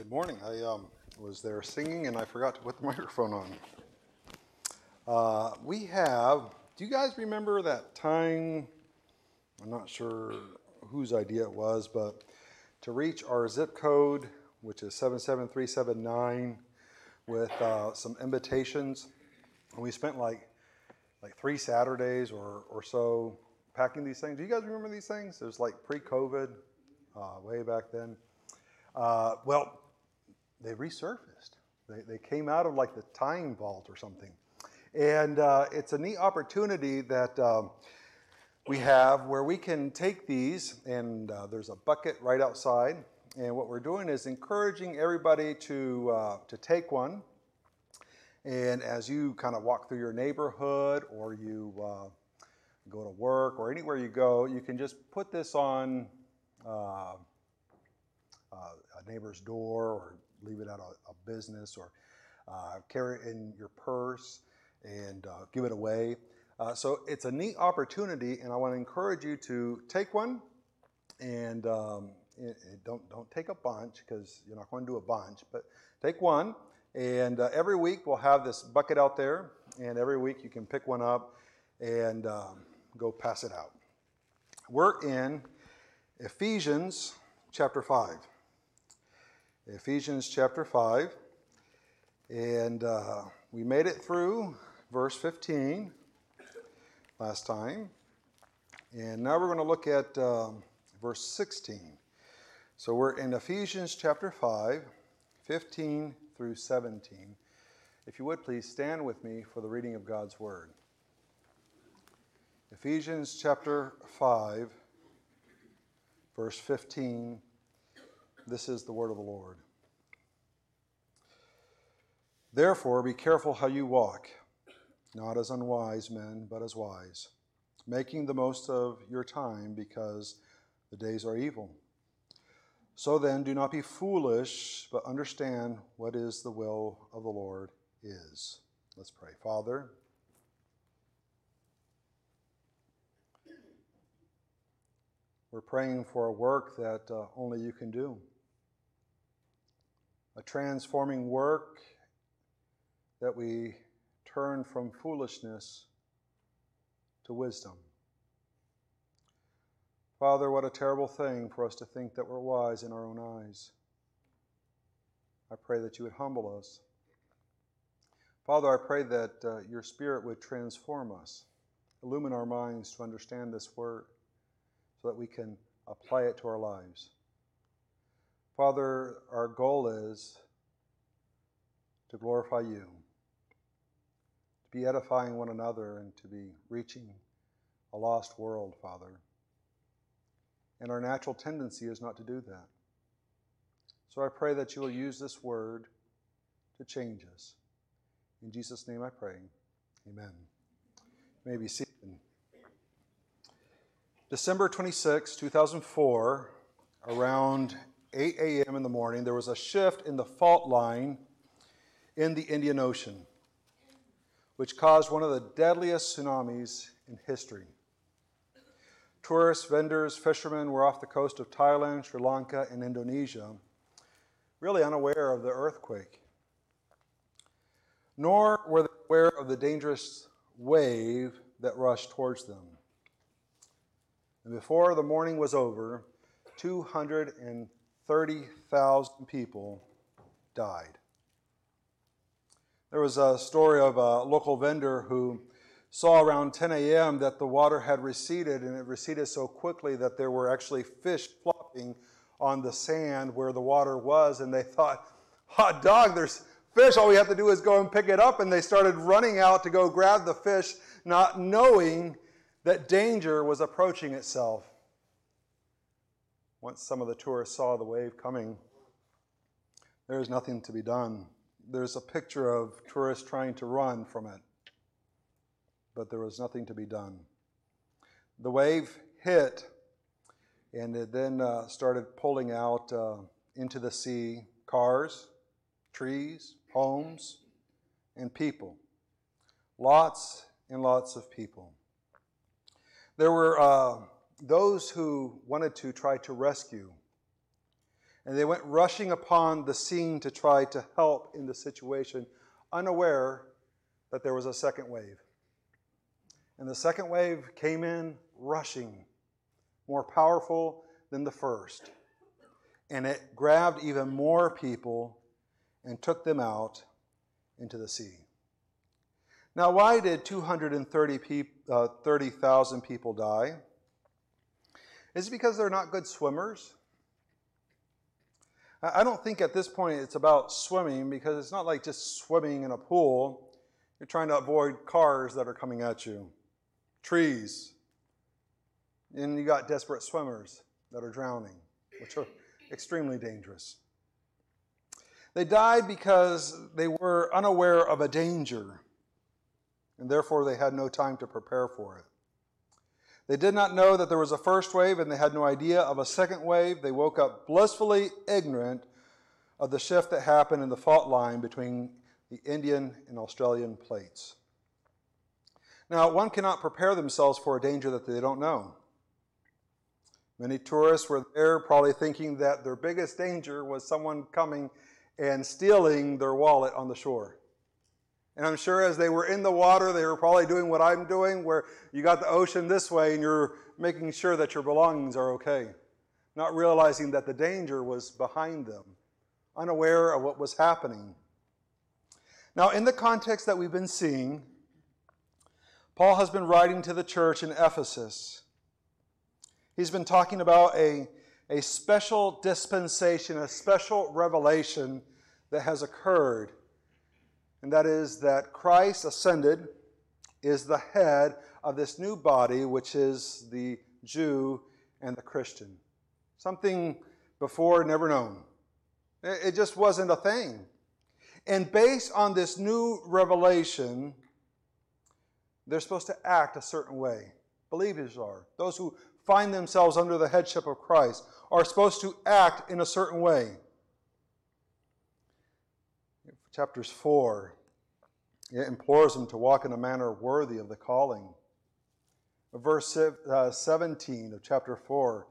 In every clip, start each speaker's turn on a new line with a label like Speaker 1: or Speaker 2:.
Speaker 1: Good morning. I um, was there singing and I forgot to put the microphone on. Uh, we have, do you guys remember that time? I'm not sure whose idea it was, but to reach our zip code, which is 77379, with uh, some invitations. And we spent like like three Saturdays or, or so packing these things. Do you guys remember these things? It was like pre-COVID, uh, way back then. Uh, well, they resurfaced. They, they came out of like the time vault or something. And uh, it's a neat opportunity that um, we have where we can take these, and uh, there's a bucket right outside. And what we're doing is encouraging everybody to, uh, to take one. And as you kind of walk through your neighborhood or you uh, go to work or anywhere you go, you can just put this on uh, uh, a neighbor's door or leave it at a, a business or uh, carry it in your purse and uh, give it away. Uh, so it's a neat opportunity, and I want to encourage you to take one and um, it, it don't don't take a bunch because you're not going to do a bunch, but take one. And uh, every week we'll have this bucket out there, and every week you can pick one up and um, go pass it out. We're in Ephesians chapter 5. Ephesians chapter 5. And uh, we made it through verse 15 last time. And now we're going to look at um, verse 16. So we're in Ephesians chapter 5, 15 through 17. If you would please stand with me for the reading of God's word. Ephesians chapter 5, verse 15. This is the word of the Lord. Therefore, be careful how you walk, not as unwise men, but as wise, making the most of your time because the days are evil. So then, do not be foolish, but understand what is the will of the Lord is. Let's pray. Father, we're praying for a work that uh, only you can do. A transforming work that we turn from foolishness to wisdom. Father, what a terrible thing for us to think that we're wise in our own eyes. I pray that you would humble us. Father, I pray that uh, your Spirit would transform us, illumine our minds to understand this word so that we can apply it to our lives. Father, our goal is to glorify you, to be edifying one another, and to be reaching a lost world, Father. And our natural tendency is not to do that. So I pray that you will use this word to change us. In Jesus' name I pray. Amen. You may be seated. December 26, 2004, around 8 a.m. in the morning, there was a shift in the fault line in the Indian Ocean, which caused one of the deadliest tsunamis in history. Tourists, vendors, fishermen were off the coast of Thailand, Sri Lanka, and Indonesia, really unaware of the earthquake. Nor were they aware of the dangerous wave that rushed towards them. And before the morning was over, 230,000 people died. There was a story of a local vendor who saw around 10 a.m. that the water had receded, and it receded so quickly that there were actually fish flopping on the sand where the water was, and they thought, hot dog, there's fish. All we have to do is go and pick it up. And they started running out to go grab the fish, not knowing that danger was approaching itself. Once some of the tourists saw the wave coming, there was nothing to be done. There's a picture of tourists trying to run from it but there was nothing to be done. The wave hit, and it then uh, started pulling out uh, into the sea cars, trees, homes, and people. Lots and lots of people. There were uh, those who wanted to try to rescue. and they went rushing upon the scene to try to help in the situation, unaware that there was a second wave. And the second wave came in rushing, more powerful than the first. And it grabbed even more people and took them out into the sea. Now, why did 230,000 uh, 30, people die? Is it because they're not good swimmers? I don't think at this point it's about swimming because it's not like just swimming in a pool. You're trying to avoid cars that are coming at you, trees, and you got desperate swimmers that are drowning, which are extremely dangerous. They died because they were unaware of a danger, and therefore they had no time to prepare for it. They did not know that there was a first wave, and they had no idea of a second wave. They woke up blissfully ignorant of the shift that happened in the fault line between the Indian and Australian plates. Now, one cannot prepare themselves for a danger that they don't know. Many tourists were there probably thinking that their biggest danger was someone coming and stealing their wallet on the shore. And I'm sure as they were in the water, they were probably doing what I'm doing, where you got the ocean this way and you're making sure that your belongings are okay, not realizing that the danger was behind them, unaware of what was happening. Now, in the context that we've been seeing, Paul has been writing to the church in Ephesus. He's been talking about a, a special dispensation, a special revelation that has occurred and that is that Christ ascended is the head of this new body, which is the Jew and the Christian. Something before never known. It just wasn't a thing. And based on this new revelation, they're supposed to act a certain way. Believers are. Those who find themselves under the headship of Christ are supposed to act in a certain way chapters 4, it implores them to walk in a manner worthy of the calling. Verse uh, 17 of chapter 4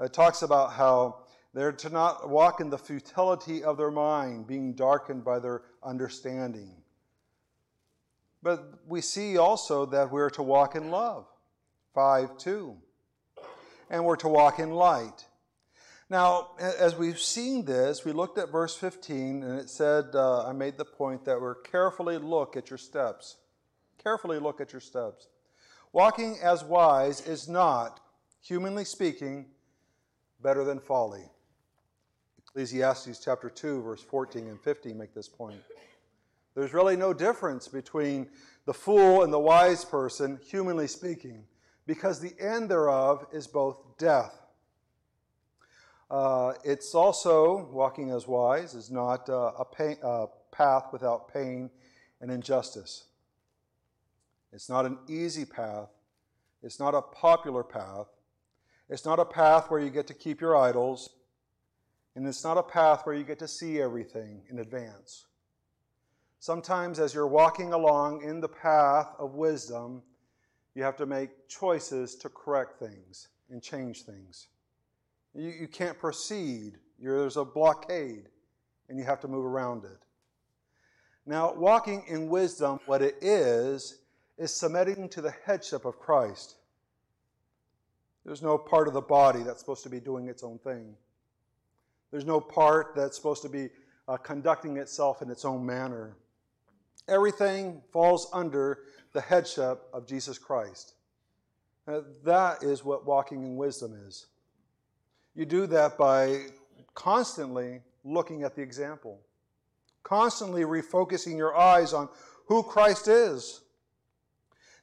Speaker 1: it uh, talks about how they're to not walk in the futility of their mind, being darkened by their understanding. But we see also that we're to walk in love. 5 2. And we're to walk in light. Now, as we've seen this, we looked at verse 15 and it said, uh, I made the point that we're carefully look at your steps. Carefully look at your steps. Walking as wise is not, humanly speaking, better than folly. Ecclesiastes chapter 2, verse 14 and 15 make this point. There's really no difference between the fool and the wise person, humanly speaking, because the end thereof is both death uh, it's also, walking as wise, is not uh, a pain, uh, path without pain and injustice. It's not an easy path. It's not a popular path. It's not a path where you get to keep your idols. And it's not a path where you get to see everything in advance. Sometimes, as you're walking along in the path of wisdom, you have to make choices to correct things and change things. You, you can't proceed. You're, there's a blockade, and you have to move around it. Now, walking in wisdom, what it is, is submitting to the headship of Christ. There's no part of the body that's supposed to be doing its own thing. There's no part that's supposed to be uh, conducting itself in its own manner. Everything falls under the headship of Jesus Christ. That is what walking in wisdom is. You do that by constantly looking at the example, constantly refocusing your eyes on who Christ is.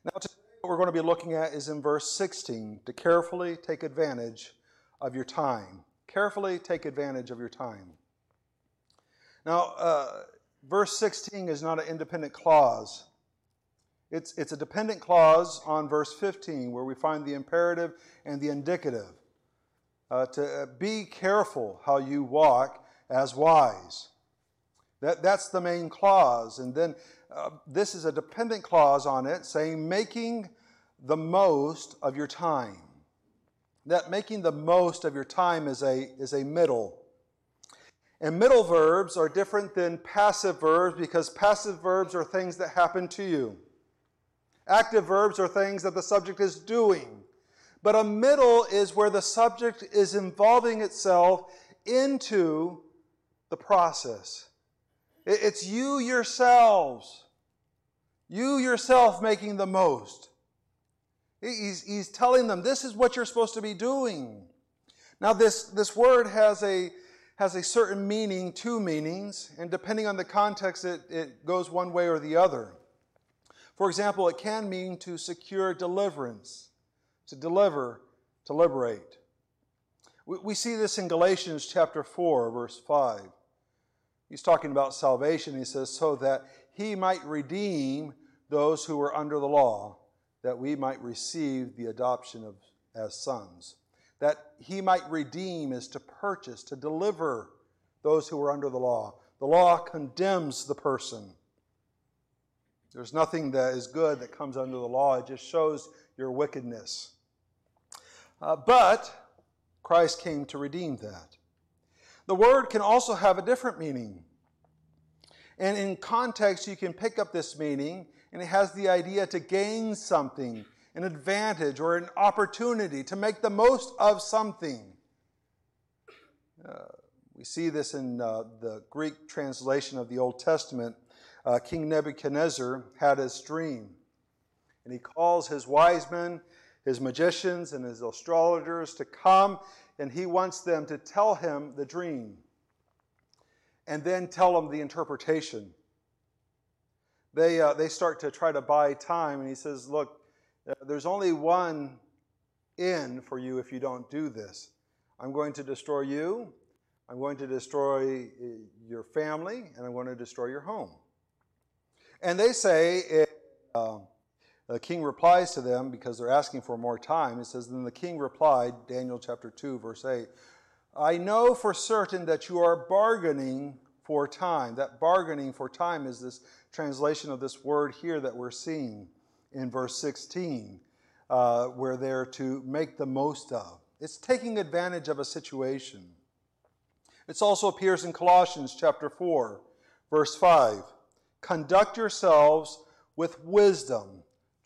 Speaker 1: Now, today, what we're going to be looking at is in verse 16 to carefully take advantage of your time. Carefully take advantage of your time. Now, uh, verse 16 is not an independent clause. It's, it's a dependent clause on verse 15, where we find the imperative and the indicative uh, to uh, be careful how you walk as wise. That, that's the main clause. And then uh, this is a dependent clause on it saying making the most of your time. That making the most of your time is a, is a middle. And middle verbs are different than passive verbs because passive verbs are things that happen to you. Active verbs are things that the subject is doing. But a middle is where the subject is involving itself into the process. It's you yourselves, you yourself making the most. He's, he's telling them this is what you're supposed to be doing. Now, this, this word has a, has a certain meaning, two meanings, and depending on the context, it, it goes one way or the other. For example, it can mean to secure deliverance, to deliver, to liberate. We, see this in Galatians chapter 4, verse 5. He's talking about salvation. He says, so that he might redeem those who were under the law, that we might receive the adoption of as sons that he might redeem is to purchase, to deliver those who were under the law. The law condemns the person. There's nothing that is good that comes under the law, it just shows your wickedness. Uh, but Christ came to redeem that. The word can also have a different meaning. And in context, you can pick up this meaning, and it has the idea to gain something, an advantage or an opportunity to make the most of something. Uh, we see this in uh, the Greek translation of the Old Testament. Uh, King Nebuchadnezzar had his dream, and he calls his wise men, his magicians, and his astrologers to come, and he wants them to tell him the dream and then tell him the interpretation. They, uh, they start to try to buy time, and he says, Look, uh, there's only one end for you if you don't do this. I'm going to destroy you, I'm going to destroy uh, your family, and I'm going to destroy your home. And they say, uh, the king replies to them because they're asking for more time. It says, Then the king replied, Daniel chapter 2, verse 8, I know for certain that you are bargaining for time. That bargaining for time is this translation of this word here that we're seeing in verse 16, uh, where they're to make the most of. It's taking advantage of a situation. It also appears in Colossians chapter 4, verse 5. Conduct yourselves with wisdom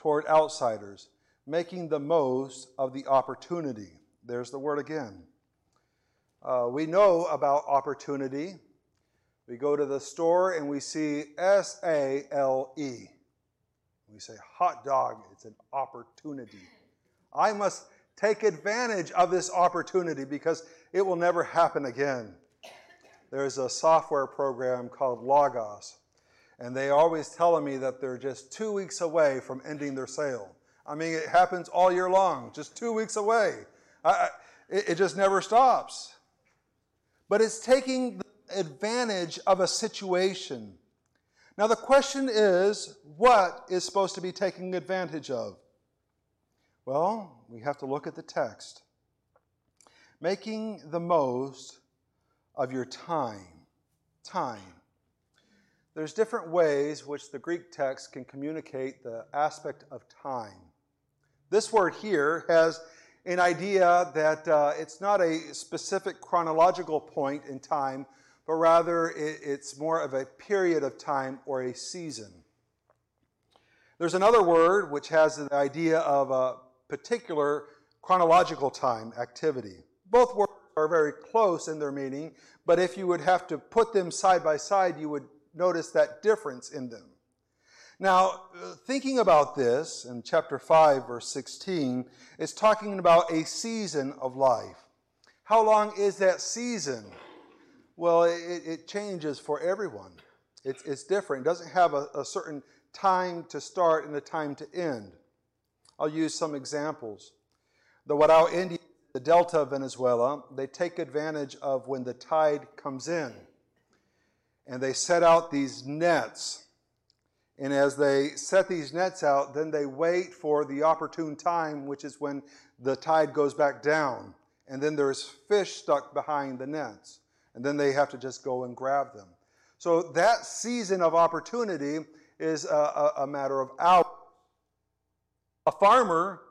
Speaker 1: toward outsiders, making the most of the opportunity. There's the word again. Uh, we know about opportunity. We go to the store and we see S A L E. We say, hot dog, it's an opportunity. I must take advantage of this opportunity because it will never happen again. There's a software program called Logos, and they always telling me that they're just two weeks away from ending their sale. I mean, it happens all year long, just two weeks away. I, it, it just never stops. But it's taking advantage of a situation now, the question is what is supposed to be taken advantage of? Well, we have to look at the text. Making the most of your time. Time. There's different ways which the Greek text can communicate the aspect of time. This word here has an idea that uh, it's not a specific chronological point in time, but rather it's more of a period of time or a season. There's another word which has the idea of a particular chronological time activity. Both words are very close in their meaning, but if you would have to put them side by side, you would notice that difference in them. Now, uh, thinking about this in chapter 5, verse 16, it's talking about a season of life. How long is that season? Well, it, it changes for everyone. It's, it's different. It doesn't have a, a certain time to start and a time to end. I'll use some examples. The Warao Indians, the Delta of Venezuela, they take advantage of when the tide comes in. And they set out these nets. And as they set these nets out, then they wait for the opportune time, which is when the tide goes back down. And then there's fish stuck behind the nets and then they have to just go and grab them. So that season of opportunity is a, a, a matter of hours. A farmer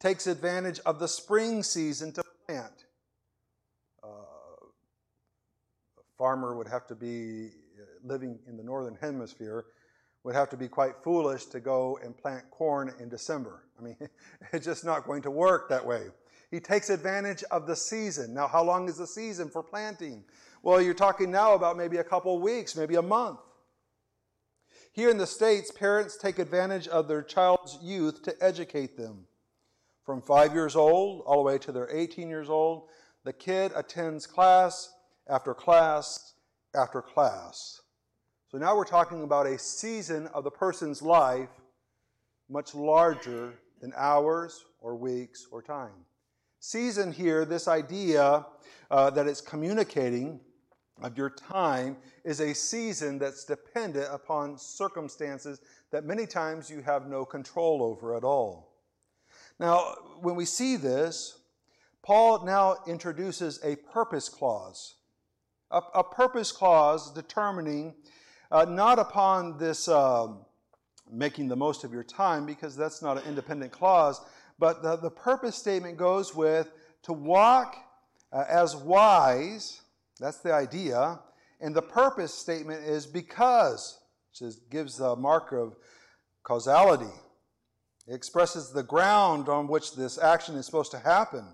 Speaker 1: takes advantage of the spring season to plant. Uh, farmer would have to be uh, living in the northern hemisphere would have to be quite foolish to go and plant corn in December. I mean, it's just not going to work that way. He takes advantage of the season. Now, how long is the season for planting? Well, you're talking now about maybe a couple weeks, maybe a month. Here in the States, parents take advantage of their child's youth to educate them. From five years old all the way to their 18 years old, the kid attends class after class after class. So now we're talking about a season of the person's life much larger than hours or weeks or time. Season here, this idea uh, that it's communicating of your time is a season that's dependent upon circumstances that many times you have no control over at all. Now, when we see this, Paul now introduces a purpose clause. A, a purpose clause determining uh, not upon this uh, making the most of your time, because that's not an independent clause, but the, the purpose statement goes with to walk uh, as wise. That's the idea. And the purpose statement is because, which gives the marker of causality. It expresses the ground on which this action is supposed to happen.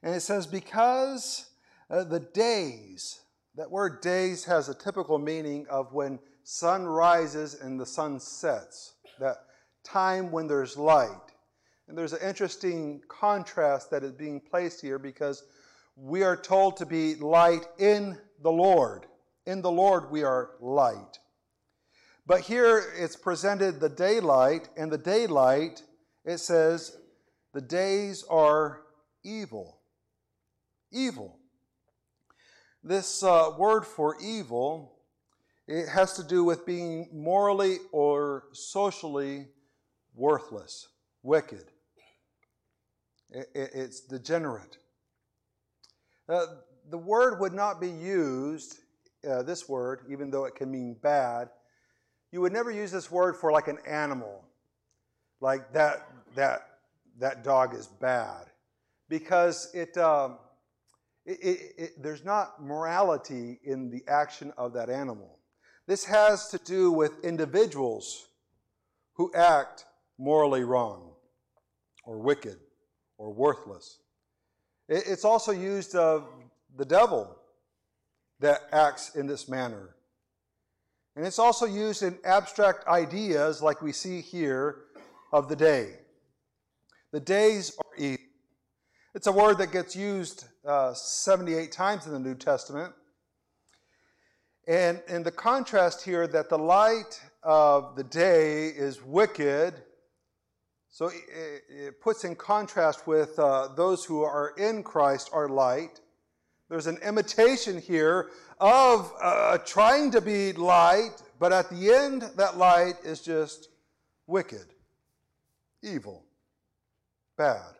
Speaker 1: And it says, because uh, the days, that word days has a typical meaning of when sun rises and the sun sets, that time when there's light. And there's an interesting contrast that is being placed here because we are told to be light in the Lord. In the Lord, we are light. But here it's presented the daylight, and the daylight, it says, the days are evil. Evil. This uh, word for evil, it has to do with being morally or socially worthless, wicked. It, it, it's degenerate. Uh, the word would not be used, uh, this word, even though it can mean bad, you would never use this word for like an animal, like that, that, that dog is bad, because it, um, it, it, it, there's not morality in the action of that animal. This has to do with individuals who act morally wrong or wicked or worthless. it's also used of the devil that acts in this manner. And it's also used in abstract ideas like we see here of the day. The days are evil. It's a word that gets used uh, 78 times in the New Testament. And in the contrast here, that the light of the day is wicked, so it, it puts in contrast with uh, those who are in Christ are light. There's an imitation here of uh, trying to be light, but at the end, that light is just wicked, evil, bad.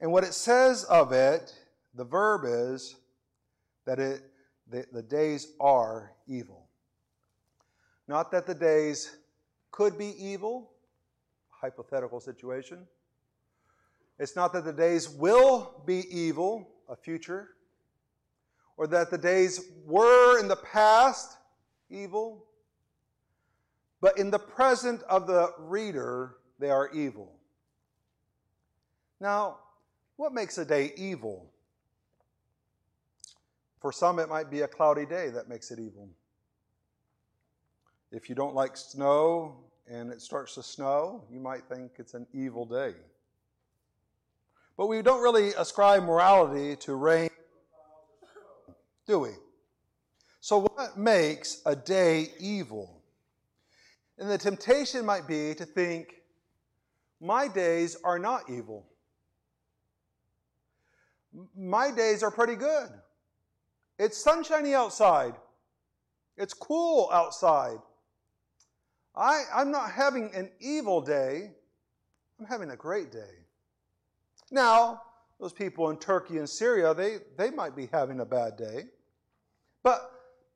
Speaker 1: And what it says of it, the verb is that it, the, the days are evil. Not that the days could be evil, hypothetical situation. It's not that the days will be evil, a future, or that the days were in the past evil, but in the present of the reader, they are evil. Now, what makes a day evil? For some, it might be a cloudy day that makes it evil. If you don't like snow and it starts to snow, you might think it's an evil day. But we don't really ascribe morality to rain, do we? So, what makes a day evil? And the temptation might be to think, my days are not evil my days are pretty good. It's sunshiny outside. It's cool outside. I, I'm not having an evil day. I'm having a great day. Now, those people in Turkey and Syria, they, they might be having a bad day. But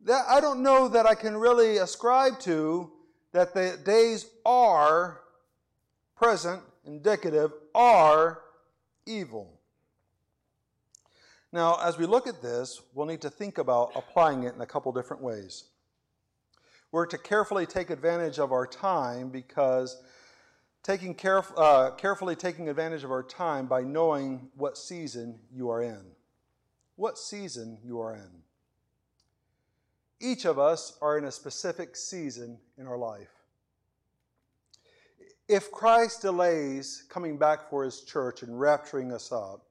Speaker 1: that, I don't know that I can really ascribe to that the days are present, indicative, are evil. Now, as we look at this, we'll need to think about applying it in a couple different ways. We're to carefully take advantage of our time because taking caref- uh, carefully taking advantage of our time by knowing what season you are in. What season you are in. Each of us are in a specific season in our life. If Christ delays coming back for his church and rapturing us up,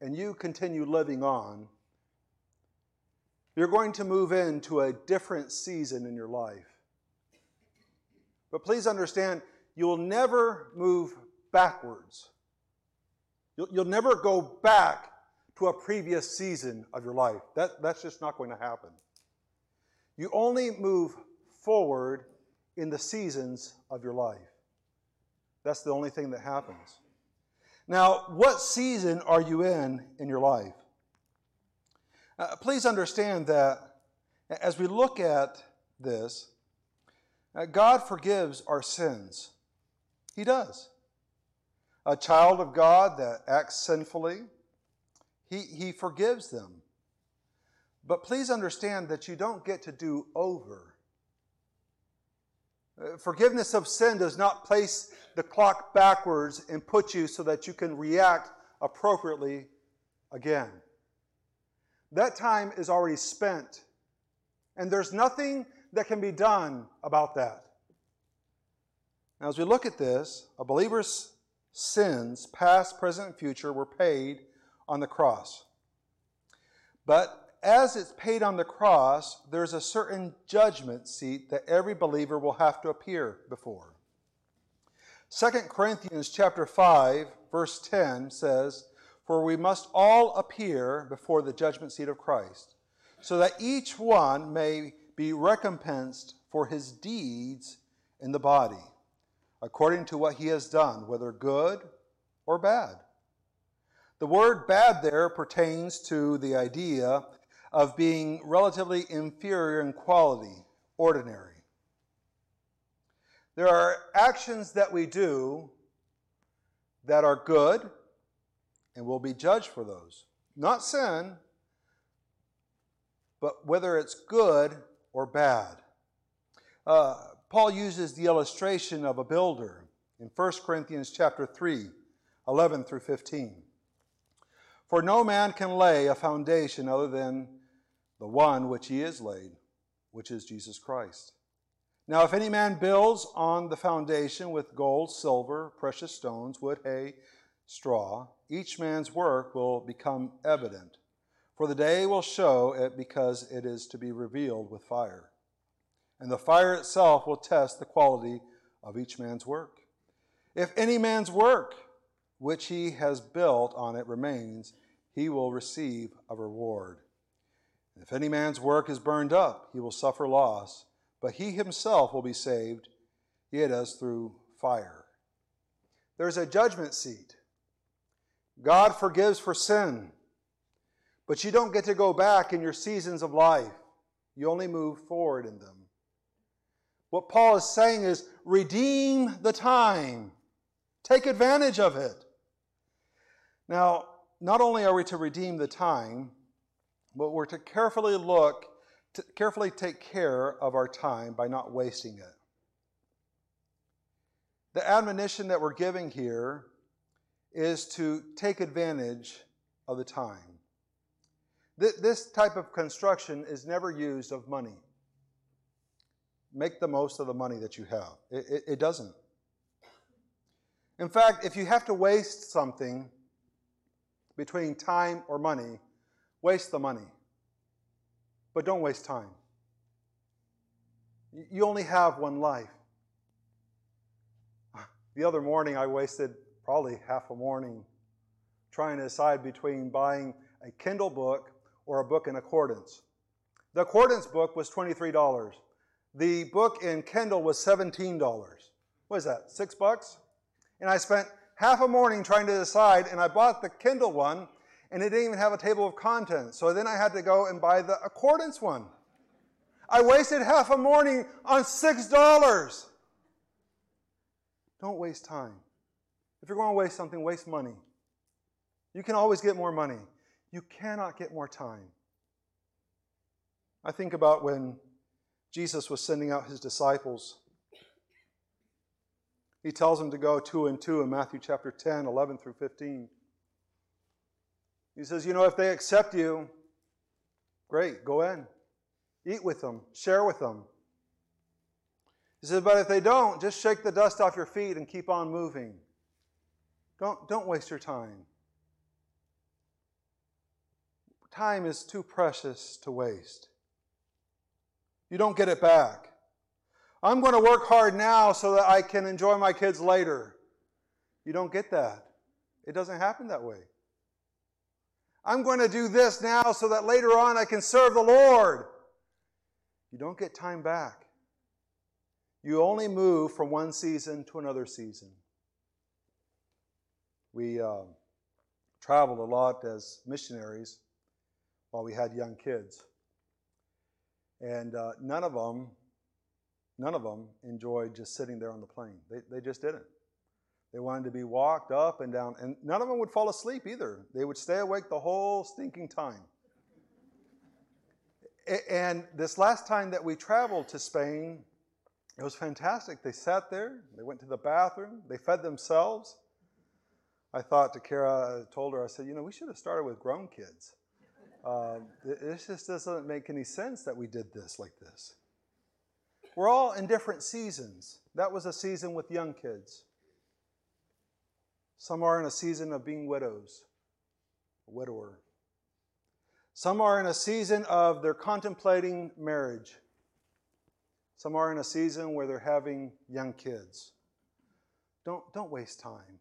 Speaker 1: and you continue living on, you're going to move into a different season in your life. But please understand, you will never move backwards. You'll, you'll never go back to a previous season of your life. That, that's just not going to happen. You only move forward in the seasons of your life. That's the only thing that happens. Now, what season are you in in your life? Uh, please understand that as we look at this, uh, God forgives our sins. He does. A child of God that acts sinfully, he, he forgives them. But please understand that you don't get to do over. Uh, forgiveness of sin does not place the clock backwards and put you so that you can react appropriately again. That time is already spent, and there's nothing that can be done about that. Now, as we look at this, a believer's sins, past, present, and future, were paid on the cross. But as it's paid on the cross, there's a certain judgment seat that every believer will have to appear before. 2 Corinthians chapter 5 verse 10 says, "For we must all appear before the judgment seat of Christ, so that each one may be recompensed for his deeds in the body, according to what he has done, whether good or bad." The word bad there pertains to the idea of being relatively inferior in quality, ordinary. There are actions that we do that are good and we'll be judged for those. Not sin, but whether it's good or bad. Uh, Paul uses the illustration of a builder in 1 Corinthians chapter 3, 11 through 15. For no man can lay a foundation other than the one which he is laid, which is Jesus Christ. Now, if any man builds on the foundation with gold, silver, precious stones, wood, hay, straw, each man's work will become evident. For the day will show it because it is to be revealed with fire. And the fire itself will test the quality of each man's work. If any man's work which he has built on it remains, he will receive a reward. If any man's work is burned up, he will suffer loss but he himself will be saved, yet as through fire. There's a judgment seat. God forgives for sin, but you don't get to go back in your seasons of life. You only move forward in them. What Paul is saying is redeem the time, take advantage of it. Now, not only are we to redeem the time, but we're to carefully look to carefully take care of our time by not wasting it. The admonition that we're giving here is to take advantage of the time. This type of construction is never used of money. Make the most of the money that you have. It, it, it doesn't. In fact, if you have to waste something between time or money, waste the money. But don't waste time. You only have one life. The other morning, I wasted probably half a morning trying to decide between buying a Kindle book or a book in accordance. The accordance book was $23. The book in Kindle was $17. What is that, six bucks? And I spent half a morning trying to decide, and I bought the Kindle one and it didn't even have a table of contents. So then I had to go and buy the accordance one. I wasted half a morning on $6. Don't waste time. If you're going to waste something, waste money. You can always get more money. You cannot get more time. I think about when Jesus was sending out his disciples. He tells them to go two and two in Matthew chapter 10, 11 through 15. He says, You know, if they accept you, great, go in. Eat with them, share with them. He says, But if they don't, just shake the dust off your feet and keep on moving. Don't, don't waste your time. Time is too precious to waste. You don't get it back. I'm going to work hard now so that I can enjoy my kids later. You don't get that. It doesn't happen that way. I'm going to do this now so that later on I can serve the Lord. You don't get time back. You only move from one season to another season. We uh, traveled a lot as missionaries while we had young kids. And uh, none of them, none of them enjoyed just sitting there on the plane. They, they just didn't. They wanted to be walked up and down, and none of them would fall asleep either. They would stay awake the whole stinking time. And this last time that we traveled to Spain, it was fantastic. They sat there, they went to the bathroom, they fed themselves. I thought to Kara, I told her, I said, you know, we should have started with grown kids. Uh, it just doesn't make any sense that we did this like this. We're all in different seasons. That was a season with young kids. Some are in a season of being widows, a widower. Some are in a season of they're contemplating marriage. Some are in a season where they're having young kids. Don't, don't waste time.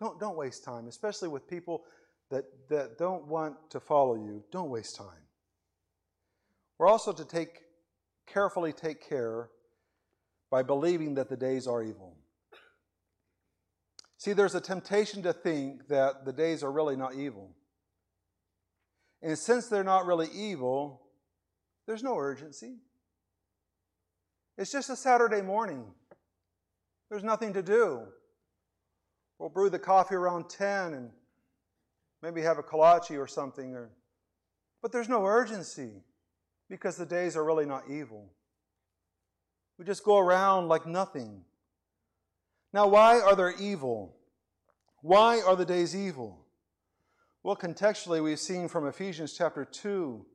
Speaker 1: Don't, don't waste time, especially with people that, that don't want to follow you, don't waste time. We're also to take carefully take care by believing that the days are evil. See, there's a temptation to think that the days are really not evil. And since they're not really evil, there's no urgency. It's just a Saturday morning. There's nothing to do. We'll brew the coffee around 10 and maybe have a kolache or something. Or, but there's no urgency because the days are really not evil. We just go around like nothing. Now, why are there evil? Why are the days evil? Well, contextually, we've seen from Ephesians chapter 2,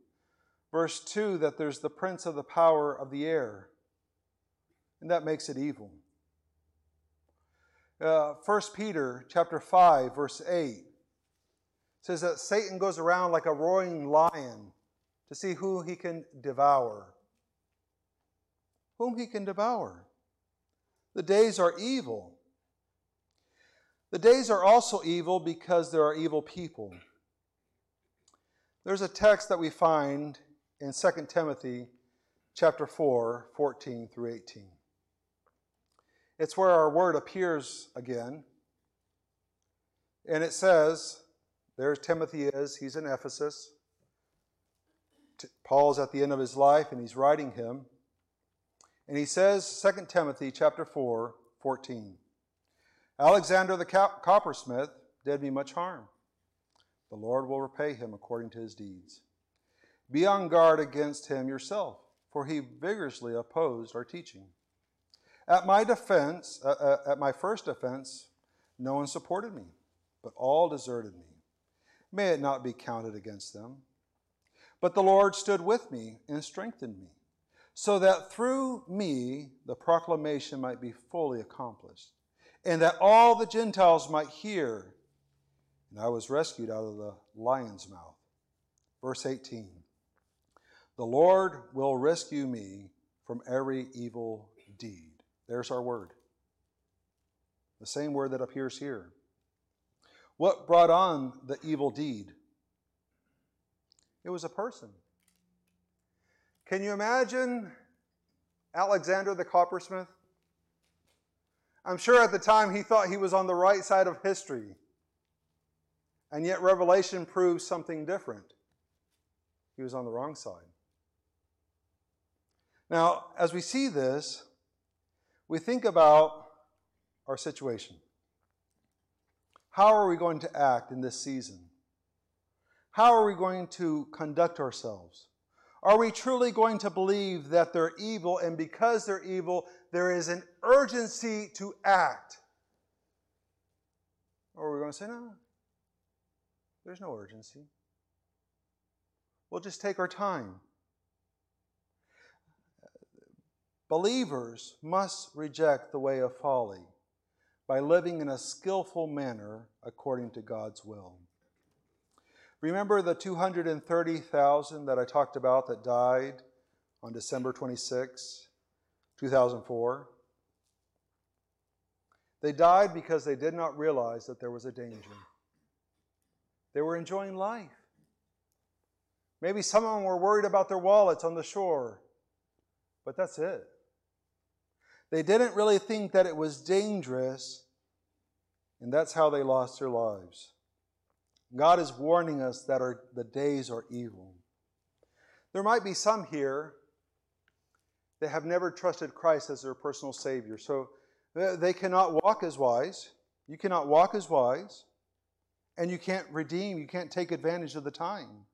Speaker 1: verse 2, that there's the prince of the power of the air, and that makes it evil. Uh, 1 Peter chapter 5, verse 8 says that Satan goes around like a roaring lion to see who he can devour. Whom he can devour. The days are evil. The days are also evil because there are evil people. There's a text that we find in 2 Timothy chapter 4, 14 through 18. It's where our word appears again. And it says, there's Timothy is, he's in Ephesus. Paul's at the end of his life and he's writing him. And he says, 2 Timothy chapter 4, 14. Alexander the coppersmith did me much harm. The Lord will repay him according to his deeds. Be on guard against him yourself, for he vigorously opposed our teaching. At my defense, uh, uh, at my first defense, no one supported me, but all deserted me. May it not be counted against them. But the Lord stood with me and strengthened me, so that through me the proclamation might be fully accomplished, and that all the Gentiles might hear. And I was rescued out of the lion's mouth. Verse 18 The Lord will rescue me from every evil deed. There's our word. The same word that appears here. What brought on the evil deed? It was a person. Can you imagine Alexander the coppersmith? I'm sure at the time he thought he was on the right side of history. And yet Revelation proves something different. He was on the wrong side. Now, as we see this, we think about our situation. How are we going to act in this season? How are we going to conduct ourselves? Are we truly going to believe that they're evil, and because they're evil, there is an urgency to act? Or are we going to say, no, there's no urgency? We'll just take our time. Believers must reject the way of folly by living in a skillful manner according to God's will. Remember the 230,000 that I talked about that died on December 26, 2004? They died because they did not realize that there was a danger. They were enjoying life. Maybe some of them were worried about their wallets on the shore, but that's it. They didn't really think that it was dangerous, and that's how they lost their lives. God is warning us that our, the days are evil. There might be some here that have never trusted Christ as their personal Savior. So they cannot walk as wise. You cannot walk as wise. And you can't redeem, you can't take advantage of the time.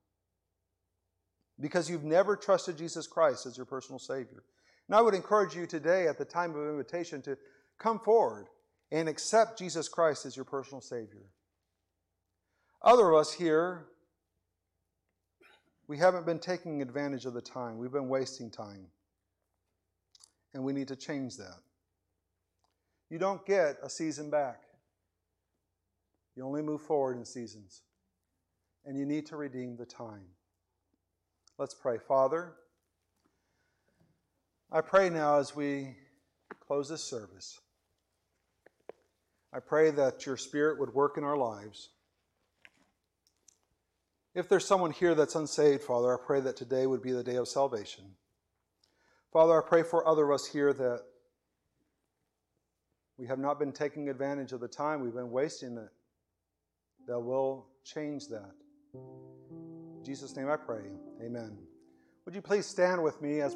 Speaker 1: Because you've never trusted Jesus Christ as your personal Savior. And I would encourage you today, at the time of invitation, to come forward and accept Jesus Christ as your personal Savior. Other of us here, we haven't been taking advantage of the time. We've been wasting time. And we need to change that. You don't get a season back. You only move forward in seasons. And you need to redeem the time. Let's pray. Father, I pray now as we close this service, I pray that your Spirit would work in our lives. If there's someone here that's unsaved, Father, I pray that today would be the day of salvation. Father, I pray for other of us here that we have not been taking advantage of the time, we've been wasting it, that will change that. In Jesus' name I pray. Amen. Would you please stand with me as we